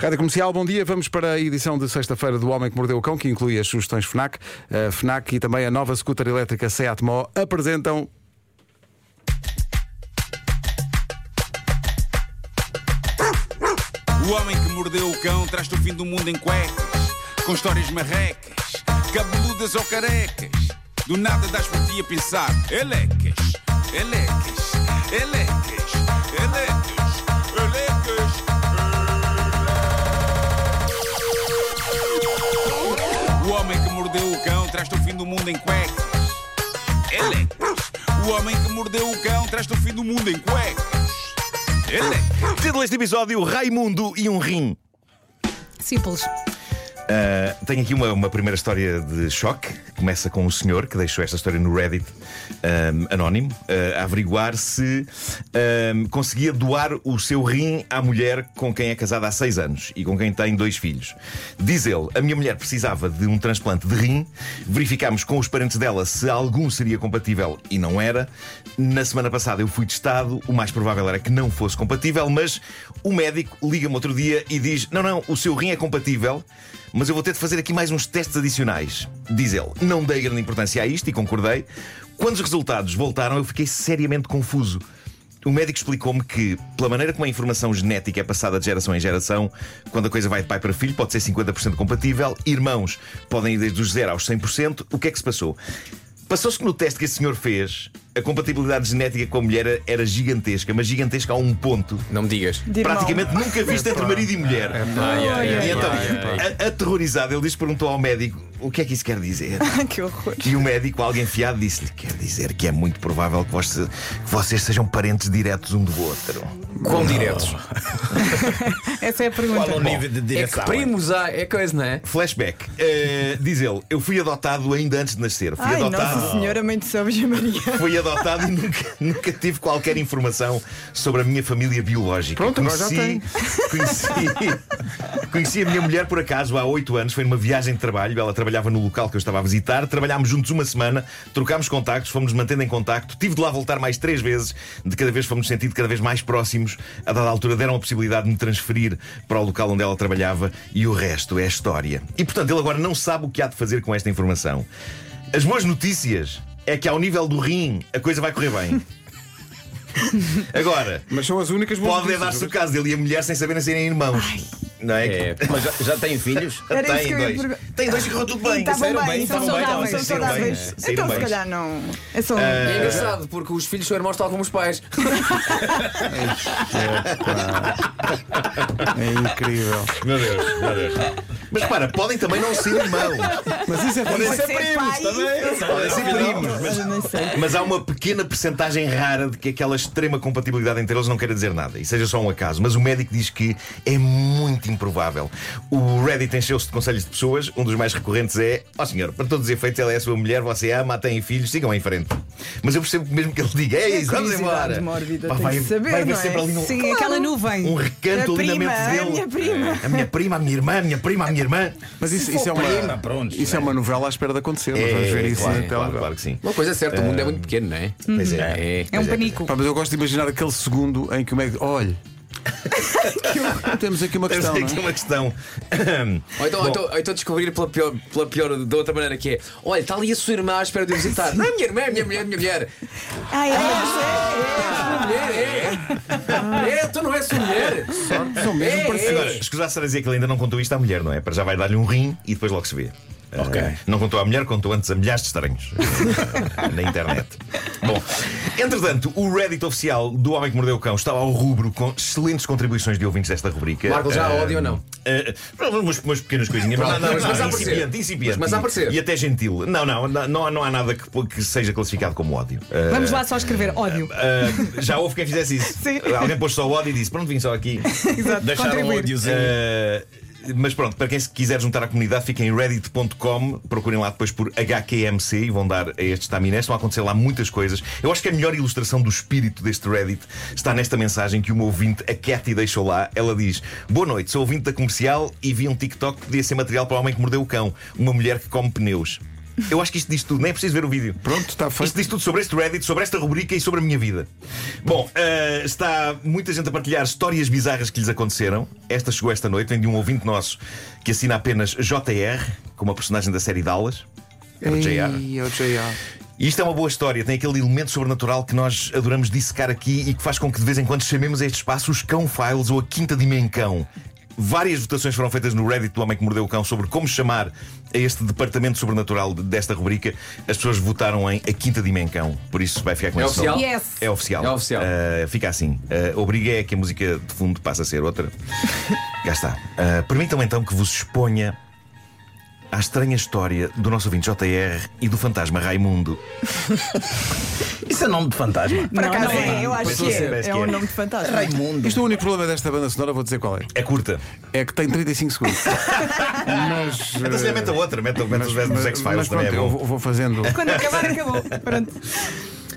Rádio Comercial, bom dia. Vamos para a edição de sexta-feira do Homem que Mordeu o Cão, que inclui as sugestões FNAC. A FNAC e também a nova scooter elétrica Seat Mó apresentam. O homem que mordeu o cão traz-te o fim do mundo em cuecas, com histórias marrecas, cabeludas ou carecas. Do nada das por ti a pensar, elecas, elecas, elecas, elecas, elecas. O traz-te o fim do mundo em cuecas. Elecas. O homem que mordeu o cão traz-te o fim do mundo em cuecas. Elecas. Título deste episódio: Raimundo e um rim. Simples. Uh, tenho aqui uma, uma primeira história de choque. Começa com um senhor que deixou esta história no Reddit um, anónimo, uh, a averiguar se um, conseguia doar o seu rim à mulher com quem é casada há seis anos e com quem tem dois filhos. Diz ele: a minha mulher precisava de um transplante de rim. Verificámos com os parentes dela se algum seria compatível e não era. Na semana passada eu fui testado. O mais provável era que não fosse compatível, mas o médico liga-me outro dia e diz: não, não, o seu rim é compatível mas eu vou ter de fazer aqui mais uns testes adicionais. Diz ele. Não dei grande importância a isto e concordei. Quando os resultados voltaram, eu fiquei seriamente confuso. O médico explicou-me que, pela maneira como a informação genética é passada de geração em geração, quando a coisa vai de pai para filho, pode ser 50% compatível, irmãos podem ir desde os 0 aos 100%. O que é que se passou? Passou-se que no teste que esse senhor fez, a compatibilidade genética com a mulher era gigantesca, mas gigantesca a um ponto. Não me digas. Praticamente nunca visto entre marido e mulher. Ai, ai, E ai, então, aterrorizado, ele disse perguntou ao médico o que é que isso quer dizer. que horror. E o médico, alguém fiado, disse-lhe: Quer dizer que é muito provável que, vos- que vocês sejam parentes diretos um do outro. Quão diretos? Essa é a pergunta. Qual o nível de É que direção? primos há, é coisa, não é? Flashback. Eh, diz ele: Eu fui adotado ainda antes de nascer. Fui Ai, adotado. Nossa Senhora, Mãe de São Maria. Fui adotado e nunca, nunca tive qualquer informação sobre a minha família biológica. Pronto, agora já tem. Conheci, conheci a minha mulher por acaso há oito anos. Foi numa viagem de trabalho. Ela trabalhava no local que eu estava a visitar. Trabalhámos juntos uma semana, trocámos contactos, fomos mantendo em contacto. Tive de lá voltar mais três vezes. De cada vez fomos sentindo cada vez mais próximos. A dada altura deram a possibilidade de me transferir para o local onde ela trabalhava e o resto é história. E portanto ele agora não sabe o que há de fazer com esta informação. As boas notícias é que ao nível do rim a coisa vai correr bem. Agora, Mas são as únicas boas pode é dar-se o caso dele e a mulher sem saberem serem irmãos. Não é? É. Mas já, já tem filhos? Era Tem dois. Tem dois que correu tudo bem. Estavam saíram bem, bem, são estavam bem, saudáveis, são saudáveis. Então, se calhar, não. É só um. E é engraçado, porque os filhos são irmãos tal como os pais. É incrível. Meu Deus, meu Deus. Mas para, podem também não ser irmãos. Mas isso é Podem Pode ser ser primos também. Podem ser primos. Mas. Mas há uma pequena percentagem rara de que aquela extrema compatibilidade entre eles não queira dizer nada e seja só um acaso. Mas o médico diz que é muito improvável. O Reddit encheu-se de conselhos de pessoas. Um dos mais recorrentes é: Ó senhor, para todos os efeitos, ela é a sua mulher, você a ama, tem filhos, sigam em frente. Mas eu percebo que mesmo que ele diga: É isso, vamos embora. mórbida, Pá, vai, saber, vai haver é? sempre ali um, Sim, Claro, aquela nuvem. um recanto A ali na mente a dele. minha prima. A minha prima, a minha irmã, a minha prima, a minha irmã. Mas isso, isso é uma, prima, pronto, isso é né? uma novela à espera de acontecer. Nós vamos ver isso claro, na claro, tela. claro que sim. Uma coisa é certa, o mundo é muito pequeno, não é? Pois é. É. É um é, panico. Mas eu gosto de imaginar aquele segundo em que o médico. Olhe. Temos aqui uma Temos questão. não aqui é? uma questão. Ou então, ou então, ou então descobrir pela pior, pela pior de outra maneira que é: olha, está ali a sua irmã à espera de visitar. Não é minha irmã, é minha mulher, é minha mulher. Ai, ai, Sua mulher, é. É, tu não és sua mulher. São mesmo É, parecidos. Agora, escusar-se a dizer que ele ainda não contou isto à mulher, não é? Para já vai dar-lhe um rim e depois logo se vê. Ok. Ah, não contou à mulher, contou antes a milhares de estranhos na internet. Bom, entretanto, o Reddit oficial do Homem que Mordeu o Cão estava ao rubro com excelentes contribuições de ouvintes desta rubrica. Marco, já há ódio ou não? ah, umas, umas pequenas coisinhas, Pronto, mas, não, mas- não, mas incipiente, incipiente. Mas a aparecer. E até gentil. Não, não, não, não, há nada que, que seja classificado como ódio. Ah, Vamos lá só escrever ódio. ah, já houve quem fizesse isso. Sim. Alguém pôs só ódio e disse: Pronto, vim só aqui. Exato, Deixaram contribuir. ódiozinho. Mas pronto, para quem se quiser juntar à comunidade, fiquem em reddit.com, procurem lá depois por HQMC e vão dar a estes taminés. Vão acontecer lá muitas coisas. Eu acho que a melhor ilustração do espírito deste Reddit está nesta mensagem que uma ouvinte, a Cathy, deixou lá. Ela diz: Boa noite, sou ouvinte da comercial e vi um TikTok que podia ser material para o homem que mordeu o cão, uma mulher que come pneus. Eu acho que isto diz tudo, nem é preciso ver o vídeo. Pronto, está Isto feito. diz tudo sobre este Reddit, sobre esta rubrica e sobre a minha vida. Bom, eh, está muita gente a partilhar histórias bizarras que lhes aconteceram. Esta chegou esta noite, vem de um ouvinte nosso que assina apenas JR, como a personagem da série Dallas. É o JR. Ei, o JR. E isto é uma boa história, tem aquele elemento sobrenatural que nós adoramos dissecar aqui e que faz com que de vez em quando chamemos a este espaço os Cão Files ou a Quinta Dimensão. Várias votações foram feitas no Reddit do Homem que Mordeu o Cão sobre como chamar a este departamento sobrenatural desta rubrica. As pessoas votaram em a Quinta Dimensão, por isso vai ficar com É esse nome. oficial? Yes. É oficial. É oficial. Uh, fica assim. Uh, obriga é que a música de fundo passa a ser outra. Já está. Uh, Permitam então que vos exponha à estranha história do nosso ouvinte JR e do fantasma Raimundo. Isso é nome de fantasma. Por acaso não, é, eu acho que é. É um é. nome de fantasma. Raimundo. Isto é o único problema desta banda sonora, vou dizer qual é. É curta. É que tem 35 segundos. Mas. Então se lhe mete a outra, mete, mete os dos X-Files também é pronto, eu bom. vou- vou fazendo. Quando acabar, acabou. Pronto.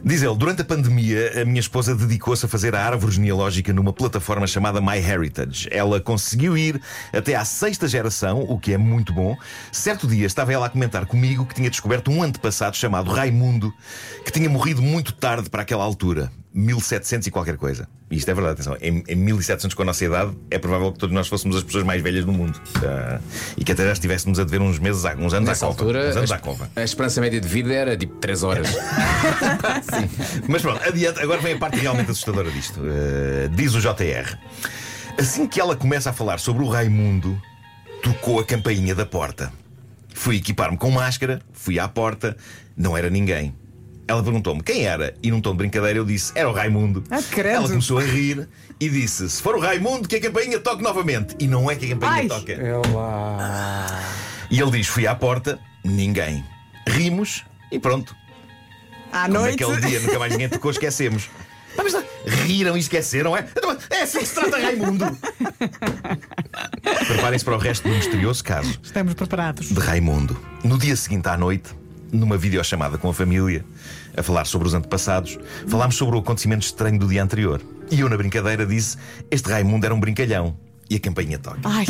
Diz ele, durante a pandemia, a minha esposa dedicou-se a fazer a árvore genealógica numa plataforma chamada MyHeritage. Ela conseguiu ir até à sexta geração, o que é muito bom. Certo dia estava ela a comentar comigo que tinha descoberto um antepassado chamado Raimundo, que tinha morrido muito tarde para aquela altura. 1700 e qualquer coisa. E isto é verdade, atenção. Em, em 1700, com a nossa idade, é provável que todos nós fôssemos as pessoas mais velhas do mundo. Ah, e que até já estivéssemos a dever uns meses, à- uns anos Nessa à cova. altura, Uns anos a, à cova. a esperança média de vida era tipo 3 horas. Mas pronto, adiante, agora vem a parte realmente assustadora disto. Uh, diz o JR. Assim que ela começa a falar sobre o Raimundo, tocou a campainha da porta. Fui equipar-me com máscara, fui à porta, não era ninguém. Ela perguntou-me quem era, e num tom de brincadeira eu disse: era o Raimundo. Ah, credo. Ela começou a rir e disse: se for o Raimundo, que a campainha toque novamente. E não é que a campainha Ai. toca. É lá. E ele diz: fui à porta, ninguém. Rimos e pronto. À Como noite. naquele dia nunca mais ninguém tocou, esquecemos. Mas lá, riram e esqueceram, é? Então, É assim que se trata Raimundo. Preparem-se para o resto do misterioso caso Estamos preparados. de Raimundo. No dia seguinte à noite, numa videochamada com a família, a falar sobre os antepassados, falámos sobre o acontecimento estranho do dia anterior. E eu, na brincadeira, disse: Este Raimundo era um brincalhão. E a campainha toca. Ai,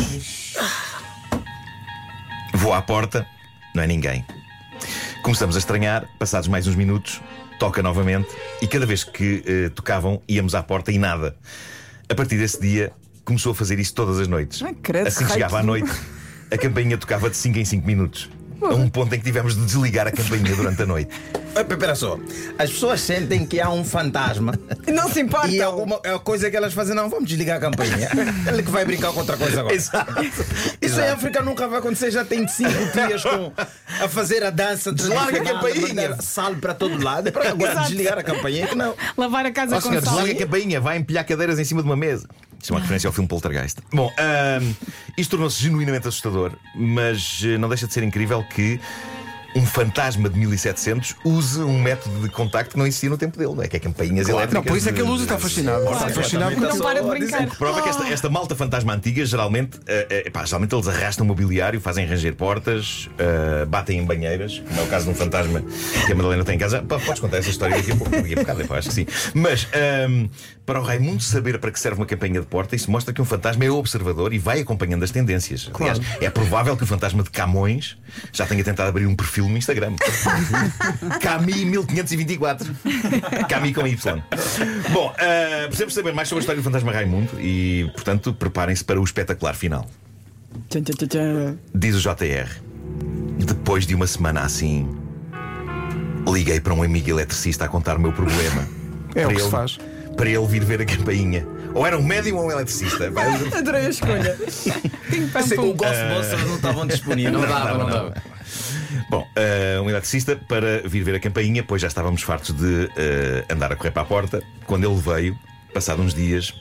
Vou à porta, não é ninguém. Começamos a estranhar, passados mais uns minutos, toca novamente e cada vez que eh, tocavam íamos à porta e nada. A partir desse dia começou a fazer isso todas as noites. Ai, credo, assim que chegava à noite, a campainha tocava de 5 em 5 minutos. A um ponto em que tivemos de desligar a campainha durante a noite. Espera só. As pessoas sentem que há um fantasma não se importa. e alguma a coisa que elas fazem, não, vamos desligar a campainha. Ele que vai brincar com outra coisa agora. Exato. Isso em África nunca vai acontecer, já tem cinco dias com, a fazer a dança Deslarga a campainha. mandar Sal para todo lado. Para agora Exato. desligar a campainha, que não. Lavar a casa Ó com senhor, sal. desliga a campainha, vai empilhar cadeiras em cima de uma mesa. Isto é uma referência ao filme Poltergeist. Bom, ahm, isto tornou-se genuinamente assustador, mas eh, não deixa de ser incrível que um fantasma de 1700 use um método de contacto que não existia no tempo dele, não é? Que é campainhas elétricas. Não, por isso é que ele usa, está fascinado. Está fascinado Não porque. para de brincar. que prova que esta, esta malta fantasma antiga geralmente, epá, geralmente eles arrastam mobiliário, fazem ranger portas, eh, batem em banheiras, como é o caso de um fantasma que a Madalena tem em casa. Podes contar essa história daqui a pouco, daqui a bocado, eu acho que sim. Mas ehm, para o Raimundo saber para que serve uma campainha de porta, isso mostra que um fantasma é observador e vai acompanhando as tendências. Aliás, é provável que o fantasma de Camões já tenha tentado abrir um perfil no Instagram. Cami 1524. Cami com Y. Bom, uh, precisamos saber mais sobre a história do fantasma Raimundo e, portanto, preparem-se para o espetacular final. Diz o JR. Depois de uma semana assim, liguei para um amigo eletricista a contar o meu problema. É o Para que se ele- faz. Para ele vir ver a campainha. Ou era um médium ou um eletricista. Vai- Adorei a escolha. Pim, pam, Sei o Ghostbusters não estavam disponíveis. Não Não dava, não não. dava. Bom, eh, um eletricista para vir ver a campainha, pois já estávamos fartos de eh, andar a correr para a porta. Quando ele veio, passado uns dias,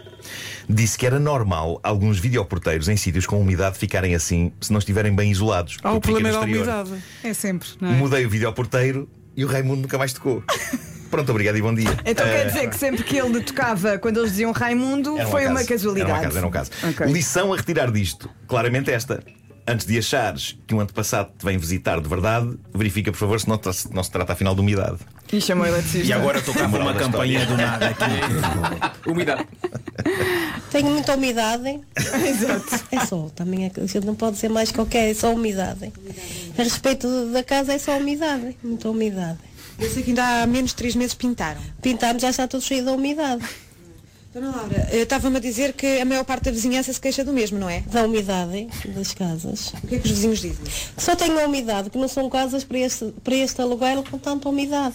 disse que era normal alguns videoporteiros em sítios com umidade ficarem assim se não estiverem bem isolados. Ah, o fica problema é da umidade. É sempre, não é? Mudei o videoporteiro e o Raimundo nunca mais tocou. Pronto, obrigado e bom dia. Então Eh, quer dizer que sempre que ele tocava quando eles diziam Raimundo era um foi acaso. uma casualidade. Era um caso, era um caso. Ok. Lição a retirar disto, claramente esta. Antes de achares que um antepassado te vem visitar de verdade, verifica, por favor, se não, se não se trata afinal de umidade. E chamou eletricista. E agora tocava Moral uma da campainha do nada aqui. Umidade. Tenho muita umidade. Exato. É só, também é não pode dizer mais qualquer, é só umidade. A respeito da casa é só umidade, muita umidade. Eu sei que ainda há menos de três meses pintaram. Pintamos já está tudo cheio de umidade. Dona Laura, estava-me a dizer que a maior parte da vizinhança se queixa do mesmo, não é? Da umidade das casas. O que é que os vizinhos dizem? Só tenho a umidade, que não são casas para este, para este aluguel com tanta umidade.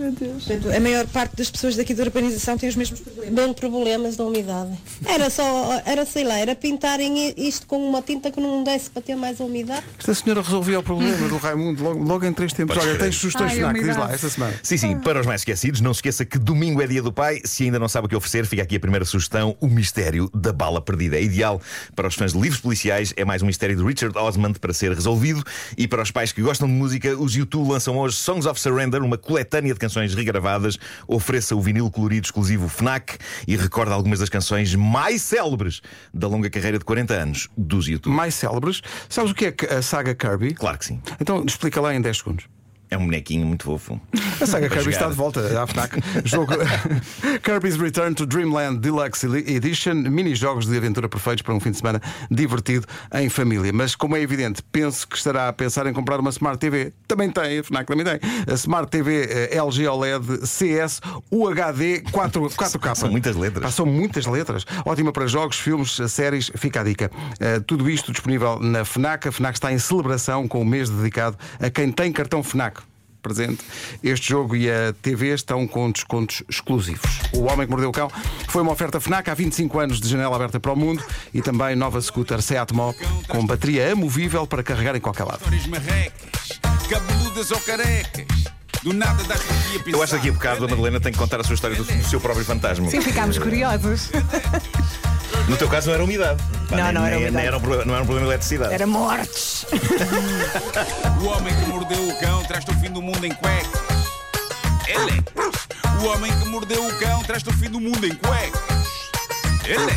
Portanto, a maior parte das pessoas daqui da urbanização tem os mesmos problemas. Bem problemas da umidade. Era só, era sei lá, era pintarem isto com uma tinta que não desse para ter mais umidade. Esta senhora resolvia o problema do Raimundo logo, logo em três tempos. Podes Olha, tens sugestões Ai, FNAC, diz umidade. lá, esta semana. Sim, sim, para os mais esquecidos, não se esqueça que domingo é dia do pai. Se ainda não sabe o que oferecer, fica aqui a primeira sugestão: o mistério da bala perdida. É ideal para os fãs de livros policiais, é mais um mistério de Richard Osmond para ser resolvido. E para os pais que gostam de música, os YouTube lançam hoje Songs of Surrender, uma coletânea de canções regravadas. Ofereça o vinil colorido exclusivo Fnac e recorda algumas das canções mais célebres da longa carreira de 40 anos dos YouTube. Mais célebres. Sabes o que é a saga Kirby? Claro que sim. Então explica lá em 10 segundos. É um bonequinho muito fofo. A saga Kirby está de volta à FNAC. Jogo Kirby's Return to Dreamland Deluxe Edition. Mini-jogos de aventura perfeitos para um fim de semana divertido em família. Mas, como é evidente, penso que estará a pensar em comprar uma Smart TV. Também tem, a FNAC também tem. A Smart TV eh, LG OLED CS UHD 4, 4K. São muitas letras. Pá, são muitas letras. Ótima para jogos, filmes, séries. Fica a dica. Eh, tudo isto disponível na FNAC. A FNAC está em celebração com o mês dedicado a quem tem cartão FNAC presente. Este jogo e a TV estão com descontos exclusivos. O Homem que Mordeu o Cão foi uma oferta FNAC há 25 anos de janela aberta para o mundo e também nova scooter Seat Mó com bateria amovível para carregar em qualquer lado. Histórias marrecas, cabeludas ou carecas. Do nada. Eu acho que daqui a bocado a Madalena tem que contar a sua história do, do seu próprio fantasma. Sim, ficámos curiosos. No teu caso não era umidade. Pá, Não, nem- não era nem- umidade. nem era um problema- não era um problema de eletricidade. Era mortes. O homem que mordeu o cão traz-te o fim do mundo em cuecas. Ele. O homem que mordeu o cão traz-te o fim do mundo em cuecas. Ele.